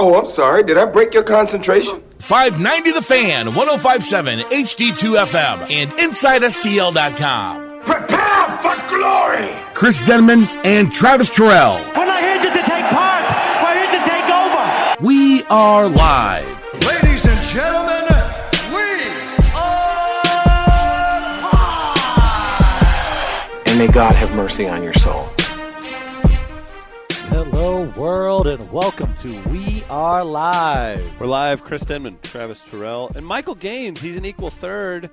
Oh, I'm sorry. Did I break your concentration? 590 The Fan, 1057 HD2 FM, and InsideSTL.com. Prepare for glory! Chris Denman and Travis Terrell. We're not here just to take part. We're here to take over. We are live. Ladies and gentlemen, we are live. And may God have mercy on your soul. Hello, world, and welcome to We Are Live. We're live. Chris Denman, Travis Terrell, and Michael Gaines. He's an equal third.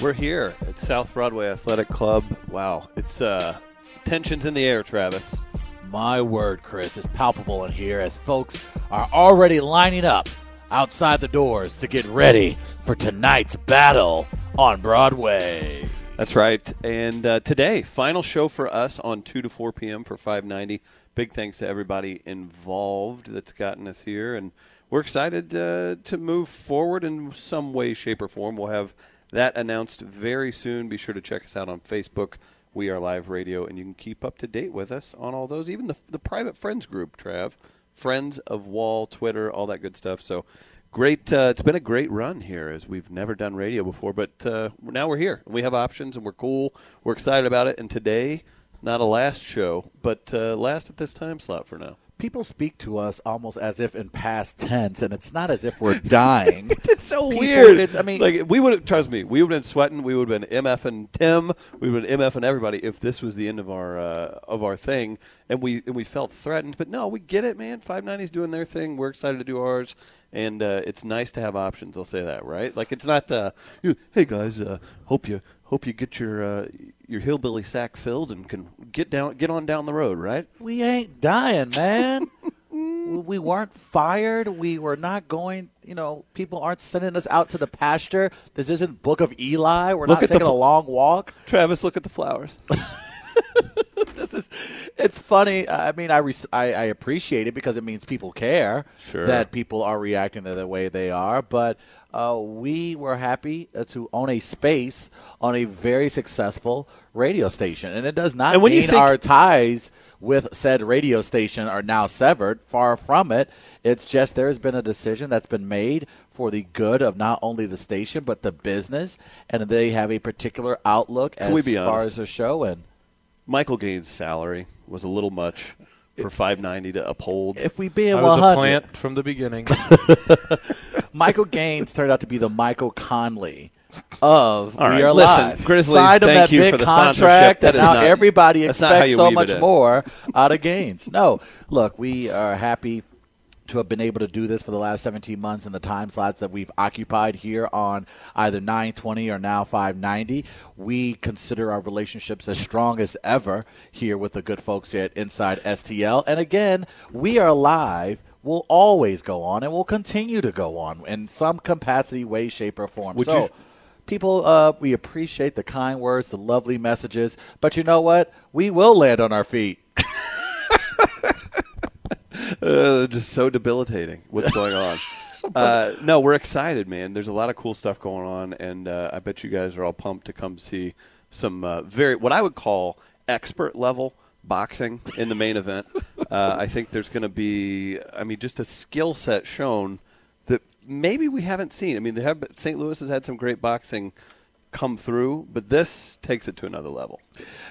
We're here at South Broadway Athletic Club. Wow, it's uh, tensions in the air, Travis. My word, Chris, is palpable in here as folks are already lining up outside the doors to get ready for tonight's battle on Broadway. That's right. And uh, today, final show for us on 2 to 4 p.m. for 590. Big thanks to everybody involved that's gotten us here. And we're excited uh, to move forward in some way, shape, or form. We'll have that announced very soon. Be sure to check us out on Facebook. We are Live Radio, and you can keep up to date with us on all those. Even the, the private friends group, Trav. Friends of Wall, Twitter, all that good stuff. So great. Uh, it's been a great run here as we've never done radio before, but uh, now we're here. And we have options, and we're cool. We're excited about it. And today, not a last show, but uh, last at this time slot for now. People speak to us almost as if in past tense, and it's not as if we're dying. It's so People- weird. it's- I mean- like we would trust me. We would have been sweating. We would have been MF and Tim. We would have been MF and everybody if this was the end of our uh, of our thing, and we and we felt threatened. But no, we get it, man. Five ninety's doing their thing. We're excited to do ours, and uh, it's nice to have options. I'll say that, right? Like it's not. Uh, you, hey guys, uh, hope you hope you get your uh, your hillbilly sack filled and can get down get on down the road, right? we ain't dying, man. we weren't fired. We were not going. You know, people aren't sending us out to the pasture. This isn't Book of Eli. We're Look not taking a long walk. Travis, look at the flowers. it's funny i mean I, res- I i appreciate it because it means people care Sure. that people are reacting to the way they are but uh, we were happy uh, to own a space on a very successful radio station. And it does not And when you mean think- our ties with said radio station are now severed. Far from it. It's just there's been a decision that's been made for the good of not only the station but the business. And they have a particular outlook as we be far as their show and Michael Gaines' salary was a little much for five ninety to uphold. if we being I was a plant from the beginning. Michael Gaines turned out to be the Michael Conley of All We right, Are listen, Live. Grizzlies, Signed him thank that you big for the contract, sponsorship. That now not- everybody that's not how expects you so weave much it in. more out of Gaines. No, look, we are happy to have been able to do this for the last 17 months in the time slots that we've occupied here on either 920 or now 590. We consider our relationships as strong as ever here with the good folks at Inside STL. And again, we are live. Will always go on and we'll continue to go on in some capacity, way, shape, or form. Would so, you- people, uh, we appreciate the kind words, the lovely messages, but you know what? We will land on our feet. Uh, just so debilitating. What's going on? uh, no, we're excited, man. There's a lot of cool stuff going on, and uh, I bet you guys are all pumped to come see some uh, very what I would call expert level boxing in the main event. Uh, I think there's going to be, I mean, just a skill set shown that maybe we haven't seen. I mean, they have St. Louis has had some great boxing come through, but this takes it to another level.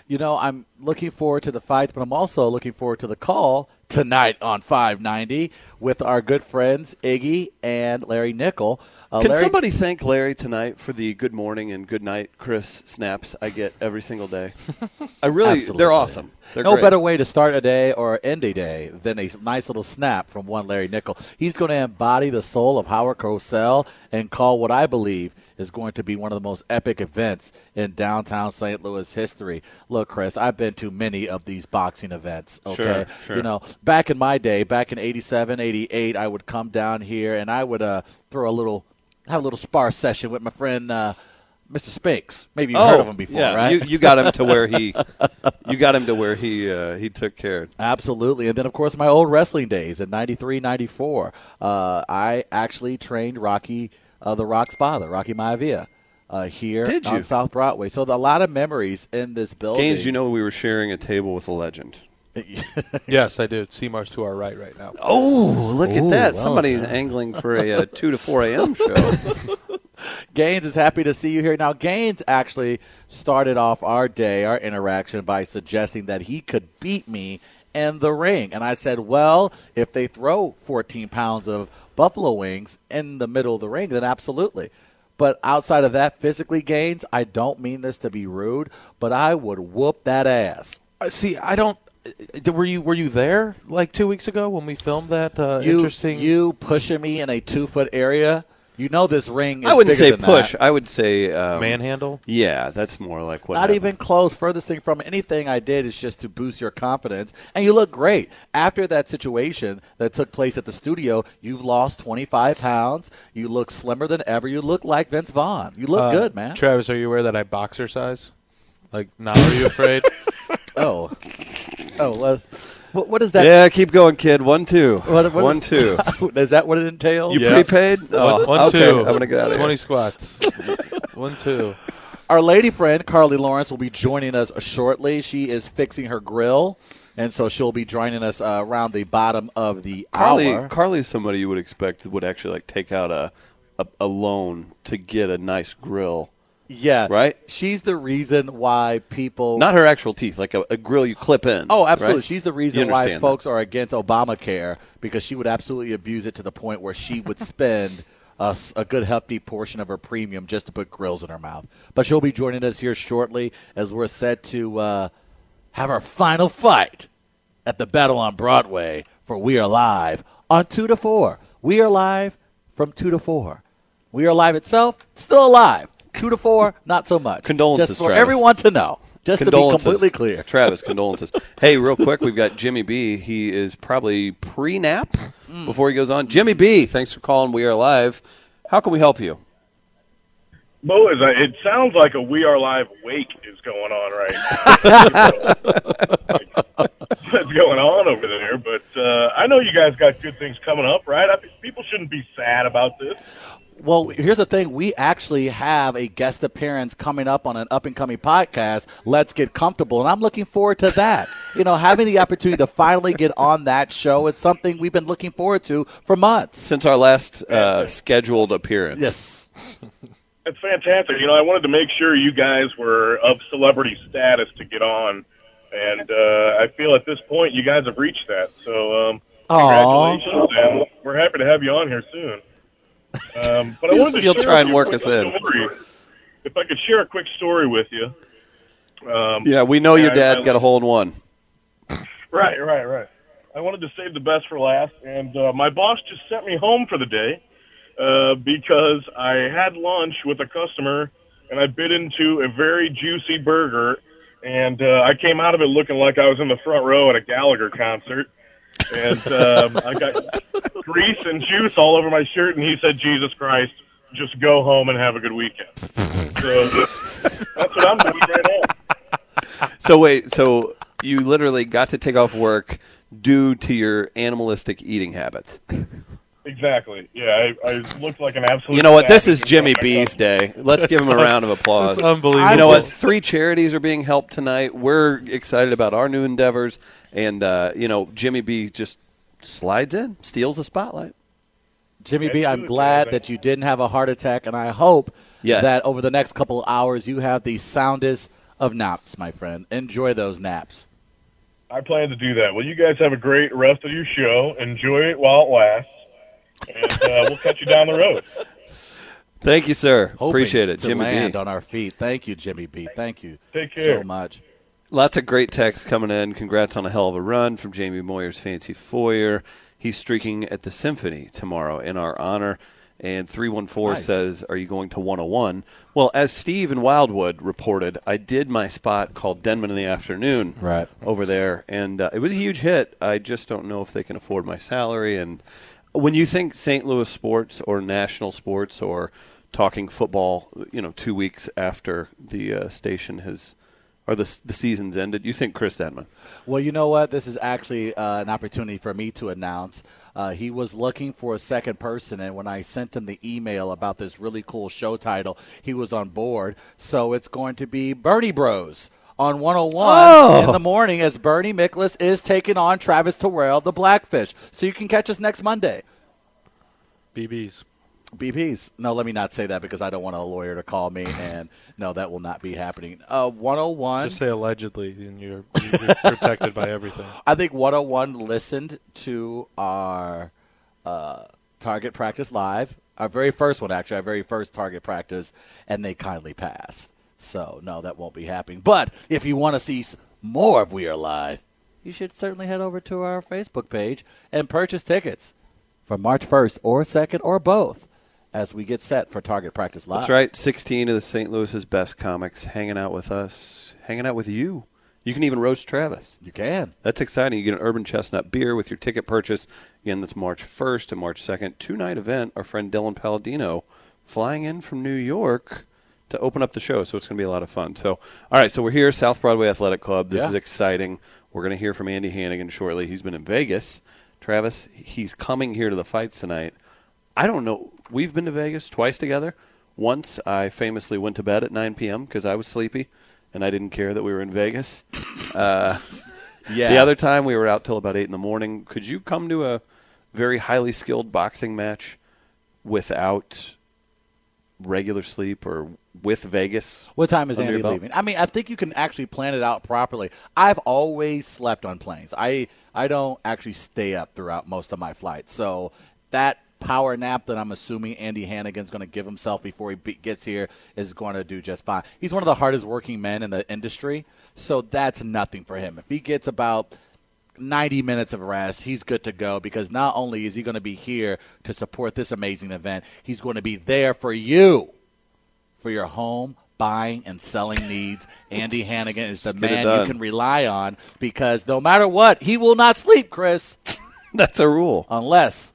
You know, I'm looking forward to the fights, but I'm also looking forward to the call tonight on 590 with our good friends Iggy and Larry Nickel. Uh, Can Larry- somebody thank Larry tonight for the good morning and good night Chris snaps I get every single day? I really, they're awesome. They're no great. better way to start a day or end a day than a nice little snap from one Larry Nickel. He's going to embody the soul of Howard Cosell and call what I believe is going to be one of the most epic events in downtown St. Louis history. Look, Chris, I've been to many of these boxing events. Okay, Sure, sure. you know, back in my day, back in '87, '88, I would come down here and I would uh, throw a little, have a little spar session with my friend. Uh, Mr. Spinks, maybe you've oh, heard of him before, yeah, right? You, you got him to where he, you got him to where he uh, he took care. Absolutely. And then, of course, my old wrestling days in 93, 94. Uh, I actually trained Rocky, uh, the Rock's father, Rocky Maivia, uh, here Did on you? South Broadway. So, a lot of memories in this building. Gaines, you know we were sharing a table with a legend. yes, I do. Seymour's to our right right now. Oh, look Ooh, at that! well Somebody's done. angling for a, uh two to four a.m. show. Gaines is happy to see you here. Now, Gaines actually started off our day, our interaction, by suggesting that he could beat me in the ring. And I said, well, if they throw 14 pounds of buffalo wings in the middle of the ring, then absolutely. But outside of that, physically, Gaines, I don't mean this to be rude, but I would whoop that ass. Uh, See, I don't. uh, Were you were you there like two weeks ago when we filmed that uh, You, interesting? you pushing me in a two foot area, you know this ring is I wouldn't bigger say than push. that. I would say um, manhandle. Yeah, that's more like what. Not happened. even close. Furthest thing from anything I did is just to boost your confidence. And you look great. After that situation that took place at the studio, you've lost 25 pounds. You look slimmer than ever. You look like Vince Vaughn. You look Uh, good, man. Travis, are you aware that I boxer size? Like, now are you afraid? oh. Oh, well, what, what is that? Yeah, keep going, kid. One two. What, what One is- two. is that what it entails? You Yeah. prepaid? Oh, one, one, okay. two. I'm gonna get out of Twenty here. squats. one, two. Our lady friend Carly Lawrence will be joining us shortly. She is fixing her grill, and so she'll be joining us uh, around the bottom of the Carly, hour. Carly is somebody you would expect would actually like take out a, a a loan to get a nice grill. Yeah, Right? She's the reason why people Not her actual teeth, like a, a grill you clip in. Oh, absolutely. right? She's the reason why folks are against Obamacare because she would absolutely abuse it to the point where she would spend a good hefty portion of her premium just to put grills in her mouth. But she'll be joining us here shortly as we're set to uh, have our final fight at the Battle on Broadway for We Are Live on 2 to 4. We Are Live from 2 to 4. We Are Live itself, still alive. 2 to 4, not so much. Condolences, Just for Travis. everyone to know. Just to be completely clear. Travis, condolences. hey, real quick, we've got Jimmy B. He is probably pre nap Mm. before he goes on. Jimmy B, thanks for calling. We are live. How can we help you? Boaz, I- it sounds like a We Are Live wake is going on right now. What's going on over there? But uh, I know you guys got good things coming up, right? I think people shouldn't be sad about this. Well, here's the thing. We actually have a guest appearance coming up on an up and coming podcast, Let's Get Comfortable. And I'm looking forward to that. You know, having the opportunity to finally get on that show is something we've been looking forward to for months. Since our last uh, scheduled appearance. Yes. That's fantastic. You know, I wanted to make sure you guys were of celebrity status to get on, and uh, I feel at this point you guys have reached that. So, um, Aw. congratulations, and we're happy to have you on here soon. Um, but I wanted to you'll try and with you a work us in. story. If I could share a quick story with you. Um, Yeah, we know your I- dad I- got a hole in one. Right, right, right. I wanted to save the best for last, and uh, my boss just sent me home for the day uh, because I had lunch with a customer, and I bit into a very juicy burger, and uh, I came out of it looking like I was in the front row at a Gallagher concert, and um, I got grease and juice all over my shirt, and he said, "Jesus Christ, just go home and have a good weekend." So that's what I'm doing right now. So wait, so you literally got to take off work due to your animalistic eating habits. Exactly. Yeah, I, I looked like an absolute. You know what? This is Jimmy in front B's day. Let's give him a round of applause. That's unbelievable. You know what? Three charities are being helped tonight. We're excited about our new endeavors, and uh, you know, Jimmy B just slides in, steals the spotlight. Jimmy B, I'm glad that you didn't have a heart attack, and I hope Yeah. that over the next couple of hours you have the soundest of naps, my friend. Enjoy those naps. I plan to do that. Well, you guys have a great rest of your show. Enjoy it while it lasts, and uh, we'll catch you down the road. Thank you, sir. Hoping Appreciate it, to Jimmy land B. on our feet. Thank you, Jimmy B. Thank you Take care. so much. Lots of great texts coming in. Congrats on a hell of a run from Jamie Moyer's Fancy Foyer. He's streaking at the Symphony tomorrow in our honor. And 314 Nice. says, Are you going to 101? Well, as Steve in Wildwood reported, I did my spot called Denman in the Afternoon Right. over there. And uh, it was a huge hit. I just don't know if they can afford my salary. And when you think St. Louis sports or national sports or talking football, you know, two weeks after the uh, station has or the the season's ended, you think Chris Denman? Well, you know what? This is actually uh, an opportunity for me to announce. Uh, he was looking for a second person, and when I sent him the email about this really cool show title, he was on board. So it's going to be Bernie Bros on 101 Oh. in the morning as Bernie Miklasz is taking on Travis Terrell, the Blackfish. So you can catch us next Monday. BBs. BPs. No, let me not say that because I don't want a lawyer to call me, and no, that will not be happening. Uh, 101. Just say allegedly, and you're, you're protected by everything. I think 101 listened to our uh, Target Practice Live, our very first one, actually, our very first Target Practice, and they kindly passed. So, no, that won't be happening. But if you want to see more of We Are Live, you should certainly head over to our Facebook page and purchase tickets for March 1st or 2nd or both as we get set for Target Practice Live. That's right. 16 of the St. Louis's best comics hanging out with us, hanging out with you. You can even roast Travis. You can. That's exciting. You get an Urban Chestnut beer with your ticket purchase. Again, that's March 1st and March 2nd. Two night event. Our friend Dylan Palladino flying in from New York to open up the show. So it's going to be a lot of fun. So, all right. So we're here, South Broadway Athletic Club. This Yeah. is exciting. We're going to hear from Andy Hannigan shortly. He's been in Vegas. Travis, he's coming here to the fights tonight. I don't know. We've been to Vegas twice together. Once I famously went to bed at 9 p.m. because I was sleepy and I didn't care that we were in Vegas. Uh, Yeah. the other time we were out till about 8 in the morning. Could you come to a very highly skilled boxing match without regular sleep or with Vegas? What time is Andy leaving? I mean, I think you can actually plan it out properly. I've always slept on planes. I I don't actually stay up throughout most of my flights. So that power nap that I'm assuming Andy Hannigan's going to give himself before he be- gets here is going to do just fine. He's one of the hardest working men in the industry, so that's nothing for him. If he gets about 90 minutes of rest, he's good to go because not only is he going to be here to support this amazing event, he's going to be there for you for your home buying and selling needs. Andy Hannigan is the Just get it man you can rely on because no matter what, he will not sleep, Chris, That's a rule. unless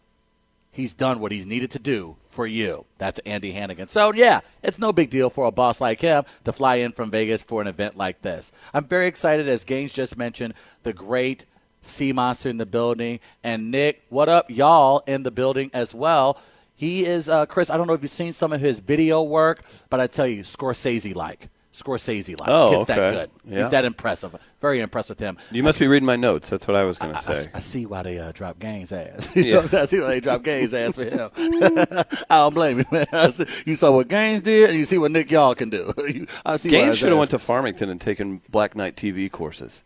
he's done what he's needed to do for you. That's Andy Hannigan. So, yeah, it's no big deal for a boss like him to fly in from Vegas for an event like this. I'm very excited, as Gaines just mentioned, the great Sea Monster in the building. And Nick, what up, y'all, in the building as well. He is, uh, Chris, I don't know if you've seen some of his video work, but I tell you, Scorsese like. Scorsese like. Oh, Kid's that good. Yeah. He's that impressive. Very impressed with him. You must be reading my notes. That's what I was going to say. I see why they uh, drop Gaines' ass. you Yeah. know what I'm saying? I see why they drop Gaines' ass for him. I don't blame you, man. I see, you saw what Gaines did, and you see what Nick Y'all can do. You- I see Gaines should have went to Farmington and taken Black Knight TV courses.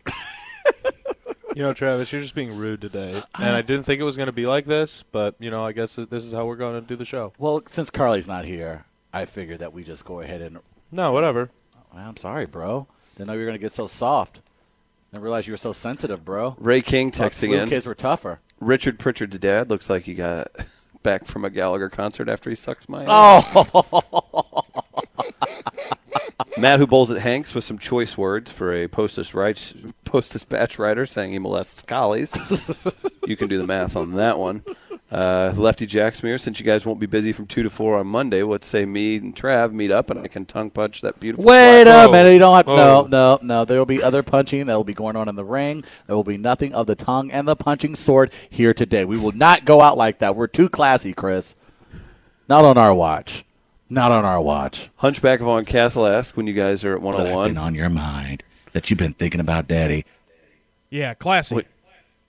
You know, Travis, you're just being rude today, and I didn't think it was going to be like this, but you know, I guess this is how we're going to do the show. Well, since Carly's not here, I figured that we just go ahead and. No, whatever. I'm sorry, bro. Didn't know you were going to get so soft. Didn't realize you were so sensitive, bro. Ray King Thought texting Slough in. kids were tougher. Richard Pritchard's dad looks like he got back from a Gallagher concert after he sucks my ass. Oh, Matt, who bowls at Hanks, with some choice words for a Post right, Post Dispatch writer saying he molests collies. you can do the math on that one. Uh, Lefty Jacksmere, since you guys won't be busy from 2 to 4 on Monday, let's say me and Trav meet up and I can tongue punch that beautiful Wait a minute. You don't have Whoa. no, no, no. There will be other punching that will be going on in the ring. There will be nothing of the tongue and the punching sword here today. We will not go out like that. We're too classy, Chris. Not on our watch. Not on our watch. Hunchback of On Castle asks when you guys are at That oh have been 101. on your mind that you've been thinking about, Daddy. Yeah, classy. Wait.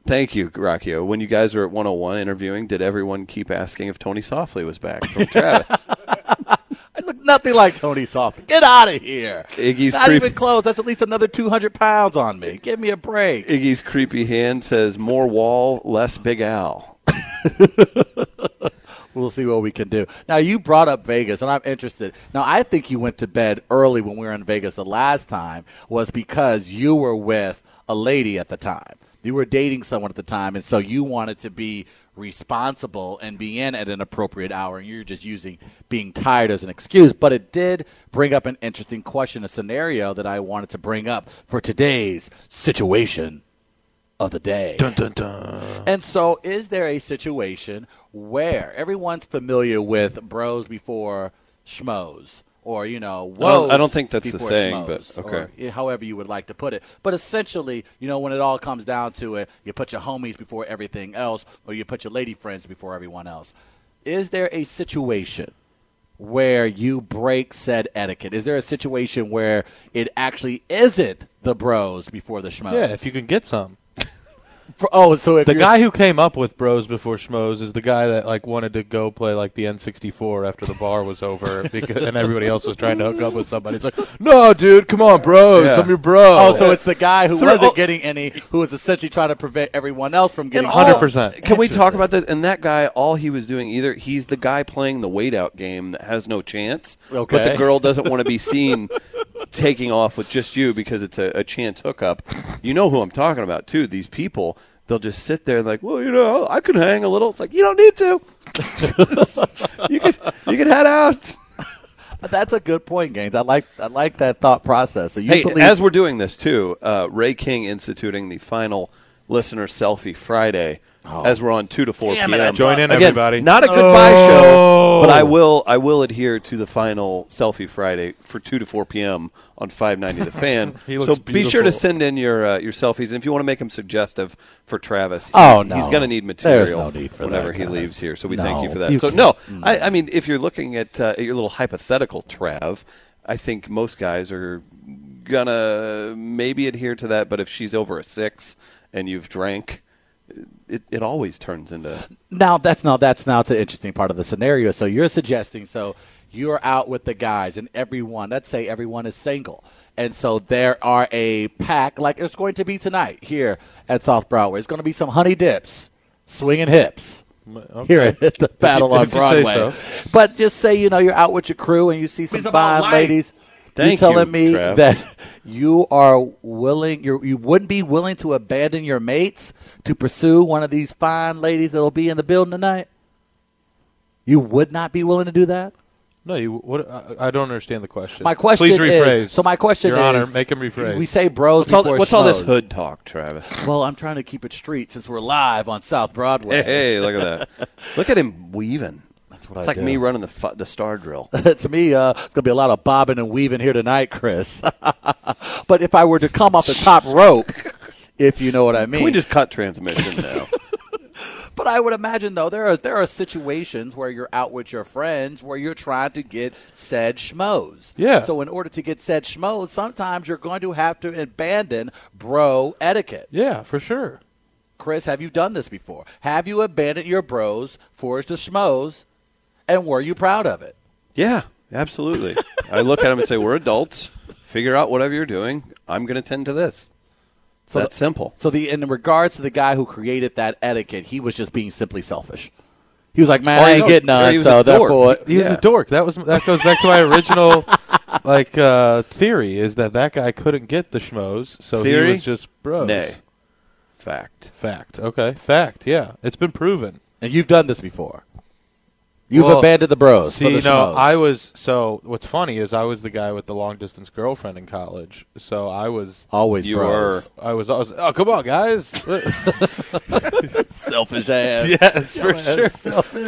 Thank you, Rockio. When you guys were at 101 interviewing, did everyone keep asking if Tony Softly was back from Travis? I look nothing like Tony Soft. Get out of here. Iggy's Not creep- even close. That's at least another 200 pounds on me. Give me a break. Iggy's creepy hand says more wall, less Big Al. We'll see what we can do. Now, you brought up Vegas, and I'm interested. Now, I think you went to bed early when we were in Vegas the last time was because you were with a lady at the time. You were dating someone at the time, and so you wanted to be responsible and be in at an appropriate hour, and you're just using being tired as an excuse. But it did bring up an interesting question, a scenario that I wanted to bring up for today's situation of the day. Dun dun dun. And so, is there a situation where everyone's familiar with bros before schmoes? Or, you know, I whoa. I don't think that's the saying, but okay. Or however you would like to put it. But essentially, you know, when it all comes down to it, you put your homies before everything else, or you put your lady friends before everyone else. Is there a situation where you break said etiquette? Is there a situation where it actually isn't the bros before the schmoes? Yeah, if you can get some. For- oh, so if The guy who came up with Bros Before Schmoes is the guy that like wanted to go play like the N64 after the bar was over, because, and everybody else was trying to hook up with somebody. It's like, no, dude, come on, bros, Yeah. I'm your bro. Oh, so it's the guy who Through- wasn't oh. getting any, who was essentially trying to prevent everyone else from getting. 100%. Can we talk about this? And that guy, all he was doing, either he's the guy playing the wait out game that has no chance, but the girl doesn't want to be seen taking off with just you because it's a, a chance hookup. You know who I'm talking about, too. These people, they'll just sit there and like, well, you know, I could hang a little. It's like, you don't need to. you could you could head out. That's a good point, Gaines. I like I like that thought process. So you Hey, believe as we're doing this too, uh, Ray King instituting the final listener selfie Friday as we're on two to four Damn p.m. I Join in, Again, everybody. Not a goodbye show, Oh. but I will I will adhere to the final selfie Friday for two to four p.m. on five ninety the fan. So looks be sure to send in your uh, your selfies, and if you want to make them suggestive for Travis, he- Oh, no. he's going to need material no need for whenever that, he guys. leaves here. So we No, thank you for that. you so can't. no, I, I mean, if you're looking at, uh, at your little hypothetical, Trav, I think most guys are gonna maybe adhere to that. But if she's over a six and you've drank, it, it always turns into now that's now that's now it's an interesting part of the scenario. So you're suggesting so you're out with the guys and everyone. Let's say everyone is single, and so there are a pack like it's going to be tonight here at South Broadway. It's going to be some honey dips, swinging hips. Okay. Here at the Battle on if you say Broadway, so. but just say you know you're out with your crew and you see some fine ladies. Thank you telling you, me Trav. that you are willing, you you wouldn't be willing to abandon your mates to pursue one of these fine ladies that'll be in the building tonight? You would not be willing to do that? No, you. What? I, I don't understand the question. My question Please rephrase. is. So my question Your is. Honor, make him rephrase. We say bros what's all, before what's all this hood talk, Travis? Well, I'm trying to keep it street since we're live on South Broadway. Hey, hey, look at that! look at him weaving. That's what It's I like do. me running the fu- the star drill. to me, uh, it's gonna be a lot of bobbing and weaving here tonight, Chris. but if I were to come off the top rope, if you know what I mean, Can we just cut transmission now? But I would imagine though there are there are situations where you're out with your friends where you're trying to get said schmoes. Yeah. So in order to get said schmoes, sometimes you're going to have to abandon bro etiquette. yeah, for sure. Chris, have you done this before? Have you abandoned your bros for the schmoes, and were you proud of it? Yeah, absolutely. I look at him and say, "We're adults. Figure out whatever you're doing. I'm going to tend to this." So That's simple. So the in regards to the guy who created that etiquette, he was just being simply selfish. He was like, "Man, Or I he ain't was- getting none." he So therefore, He was Yeah. a dork. That was that goes back to my original like uh, theory is that that guy couldn't get the schmoes, so Theory? he was just bros. Nay, fact. Fact. Okay. Fact. Yeah, it's been proven. and you've done this before. You've Well, abandoned the bros. See, for the no. I was so. What's funny is I was the guy with the long distance girlfriend in college. So I was. always You bros. I was. always. Oh, come on, guys! selfish ass. yes, for sure.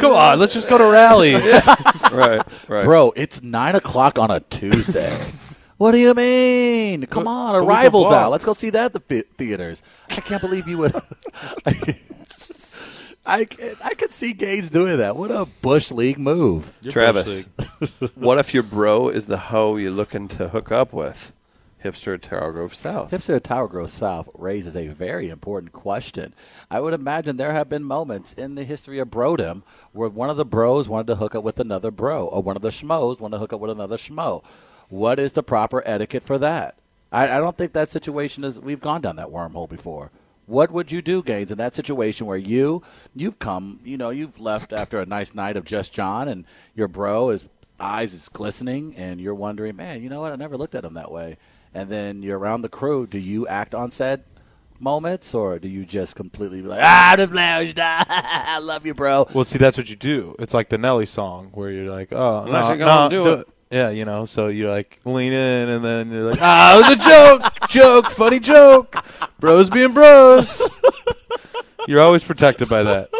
Come on, let's just go to rallies. right, right. Bro, it's nine o'clock on a Tuesday. what do you mean? Come But- on, but we can Arrival's out. Let's go see that at the fi- theaters. I can't believe you would. I I could see Gates doing that. What a bush league move. You're Travis, bush what if your bro is the hoe you're looking to hook up with? Hipster at Tower Grove South. Hipster at Tower Grove South raises a very important question. I would imagine there have been moments in the history of brodom where one of the bros wanted to hook up with another bro, or one of the schmoes wanted to hook up with another schmo. What is the proper etiquette for that? I, I don't think that situation is. We've gone down that wormhole before. What would you do, Gaines, in that situation where you you've come, you know, you've left after a nice night of just John, and your bro his eyes is glistening, and you're wondering, man, you know what? I never looked at him that way. And then you're around the crew. Do you act on said moments, or do you just completely be like, ah, just playing with. I love you, bro. Well, see, that's what you do. It's like the Nelly song where you're like, oh, Unless no, you're gonna no, do it. Yeah, you know, so you like lean in and then you're like, ah, it was a joke, joke, funny joke. Bros being bros. You're always protected by that.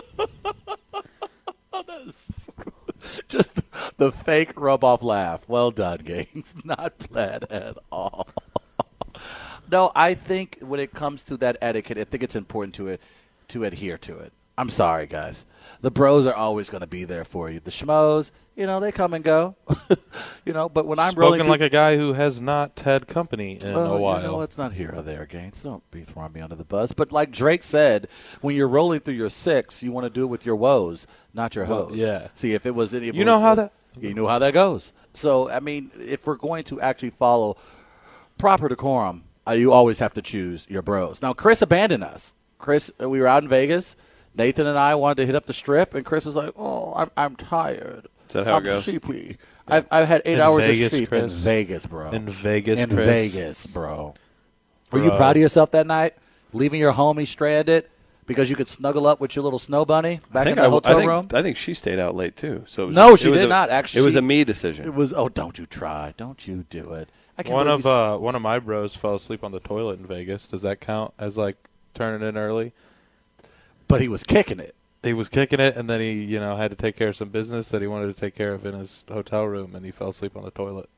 just the fake rub off laugh. Well done, Gaines. Not bad at all. no, I think when it comes to that etiquette, I think it's important to it to adhere to it. I'm sorry, guys. The bros are always going to be there for you. The schmoes, you know, they come and go. you know, but when I'm rolling Spoken through- like a guy who has not had company in well, a while. You know, it's not here or there, Gaines. Don't be throwing me under the bus. But like Drake said, when you're rolling through your six, you want to do it with your woes, not your Well, hoes. yeah. See, if it was any, You know how that- You know how that goes. So, I mean, if we're going to actually follow proper decorum, uh, you always have to choose your bros. Now, Chris abandoned us. Chris, uh, we were out in Vegas. Nathan and I wanted to hit up the strip, and Chris was like, "Oh, I'm I'm tired. Is that how I'm goes? sleepy. I've I've had eight In hours Vegas, of sleep Chris? in Vegas, bro. In Vegas, in Chris? Vegas, bro. Were you Bro. proud of yourself that night, leaving your homie stranded because you could snuggle up with your little snow bunny I back in think the I, hotel I think, room? I think she stayed out late too. So it was No, it she was did a- not, actually. it was a me decision. It was. Oh, don't you try? Don't you do it? I can't One believe of you s- uh, one of my bros fell asleep on the toilet in Vegas. Does that count as like turning in early? But he was kicking it. He was kicking it, and then he, you know, had to take care of some business that he wanted to take care of in his hotel room, and he fell asleep on the toilet.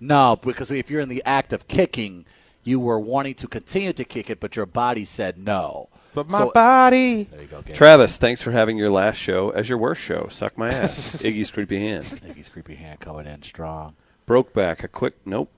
No, because if you're in the act of kicking, you were wanting to continue to kick it, but your body said no. But my So- body. There you go, Gabe. Travis, thanks for having your last show as your worst show. Suck my ass. Iggy's creepy hand. Iggy's creepy hand coming in strong. Broke back. A quick nope.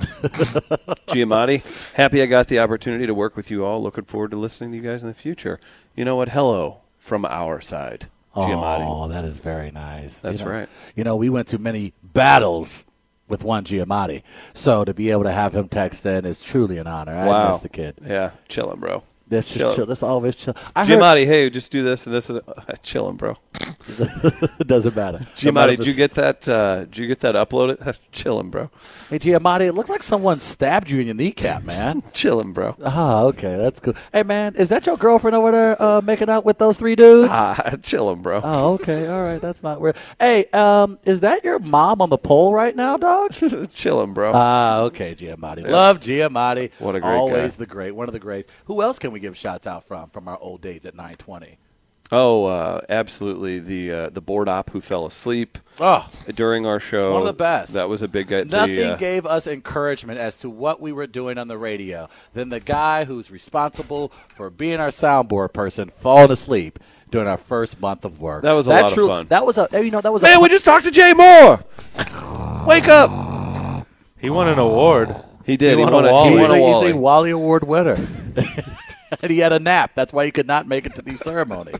Giamatti, happy I got the opportunity to work with you all. Looking forward to listening to you guys in the future. You know what? Hello from our side, Giamatti. Oh, that is very nice. That's You know- right. You know, we went to many battles with one Giamatti, so to be able to have him text in is truly an honor. I wow. miss the kid. Yeah, chilling, bro. That's just chill. That's always chill. I Giamatti, hey, just do this and this. And chilling, bro. it doesn't matter. Giamatti, did you get that? Uh, did you get that uploaded? chilling, bro. Hey, Giamatti, it looks like someone stabbed you in your kneecap, man. Chilling, bro. Ah, okay, that's cool. Hey, man, is that your girlfriend over there uh, making out with those three dudes? Ah, chilling, bro. Oh, okay, all right, that's not weird. Hey, um, is that your mom on the pole right now, dog? chilling, bro. Ah, okay, Giamatti. Love Giamatti. What a great Always guy. the great, one of the greats. Who else can we give shots out from from our old days at 920? Oh, uh, absolutely. The uh, the board op who fell asleep Oh, during our show. One of the best. That was a big guy. nothing the, uh, gave us encouragement as to what we were doing on the radio than the guy who's responsible for being our soundboard person falling asleep during our first month of work. That was a lot of true- fun. That was a you know that was Man, a we just talked to Jay Moore. Wake up. He won an award. He did. He, won won, a a, Wally. he He's won a, a he's a Wally Award winner. and he had a nap. That's why he could not make it to the ceremony.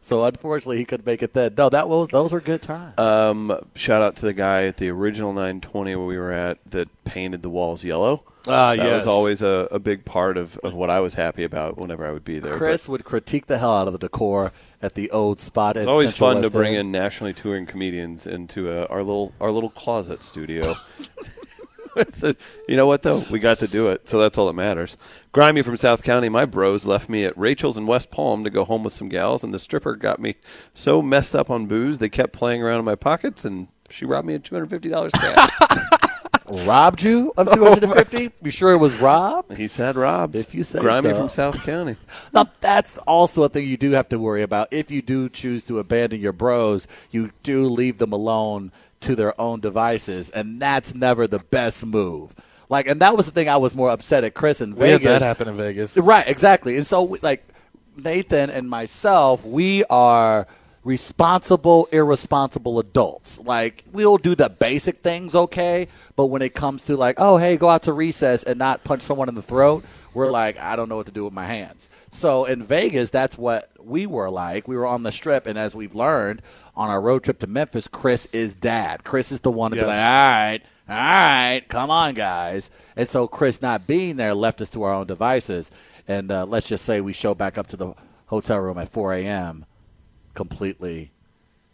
So unfortunately, he couldn't make it then. No, that was those were good times. Um, shout out to the guy at the original 920 where we were at that painted the walls yellow. Ah, that yes. was always a, a big part of, of what I was happy about whenever I would be there. Chris would critique the hell out of the decor at the old spot. But at it's always Central fun to bring End. in nationally touring comedians into uh, our little our little closet studio. The- you know what though? We got to do it, so that's all that matters. Grimy from South County, my bros left me at Rachel's in West Palm to go home with some gals, and the stripper got me so messed up on booze they kept playing around in my pockets, and she robbed me of two hundred fifty dollars cash. robbed you of two hundred and fifty. you sure it was Rob? he said robbed. If you say Grimy so. from South County. Now that's also a thing you do have to worry about. If you do choose to abandon your bros, you do leave them alone to their own devices, and that's never the best move. Like, and that was the thing I was more upset at Chris in We had Vegas. that happen in Vegas. Right, exactly. And so, like Nathan and myself, we are responsible, irresponsible adults. Like we'll do the basic things okay, but when it comes to like, oh hey, go out to recess and not punch someone in the throat, we're like, I don't know what to do with my hands. So in Vegas, that's what we were like. We were on the strip, and as we've learned on our road trip to Memphis, Chris is dad. Chris is the one to be like, all right, all right, come on, guys. And so Chris not being there left us to our own devices. And uh, let's just say we show back up to the hotel room at 4 a.m. completely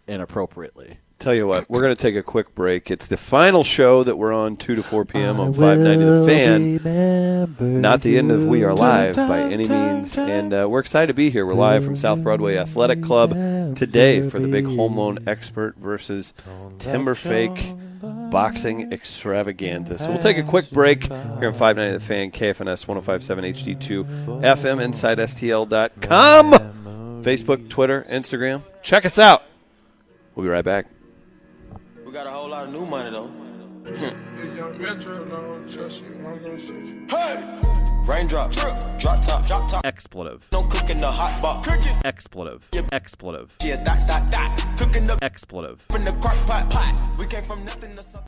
inappropriately. Tell you what, we're going to take a quick break. It's the final show that we're on 2 to 4 p.m. on 590 The Fan. Not the end of We Are Live by any means. And uh, we're excited to be here. We're live from South Broadway Athletic Club today for the big home loan expert versus Timber Fake boxing extravaganza. So we'll take a quick break here on 590 The Fan, KFNS 1057 HD2 FM, InsideSTL.com, Facebook, Twitter, Instagram. Check us out. We'll be right back. We got a whole lot of new money though. Hey! Raindrop, drip, drop top, drop top. Expletive. No cooking the hot pot. Cooking. Expletive. Expletive. Yeah, that, that, that. Cooking the Expletive. from the crock pot, pot. We came from nothing to something.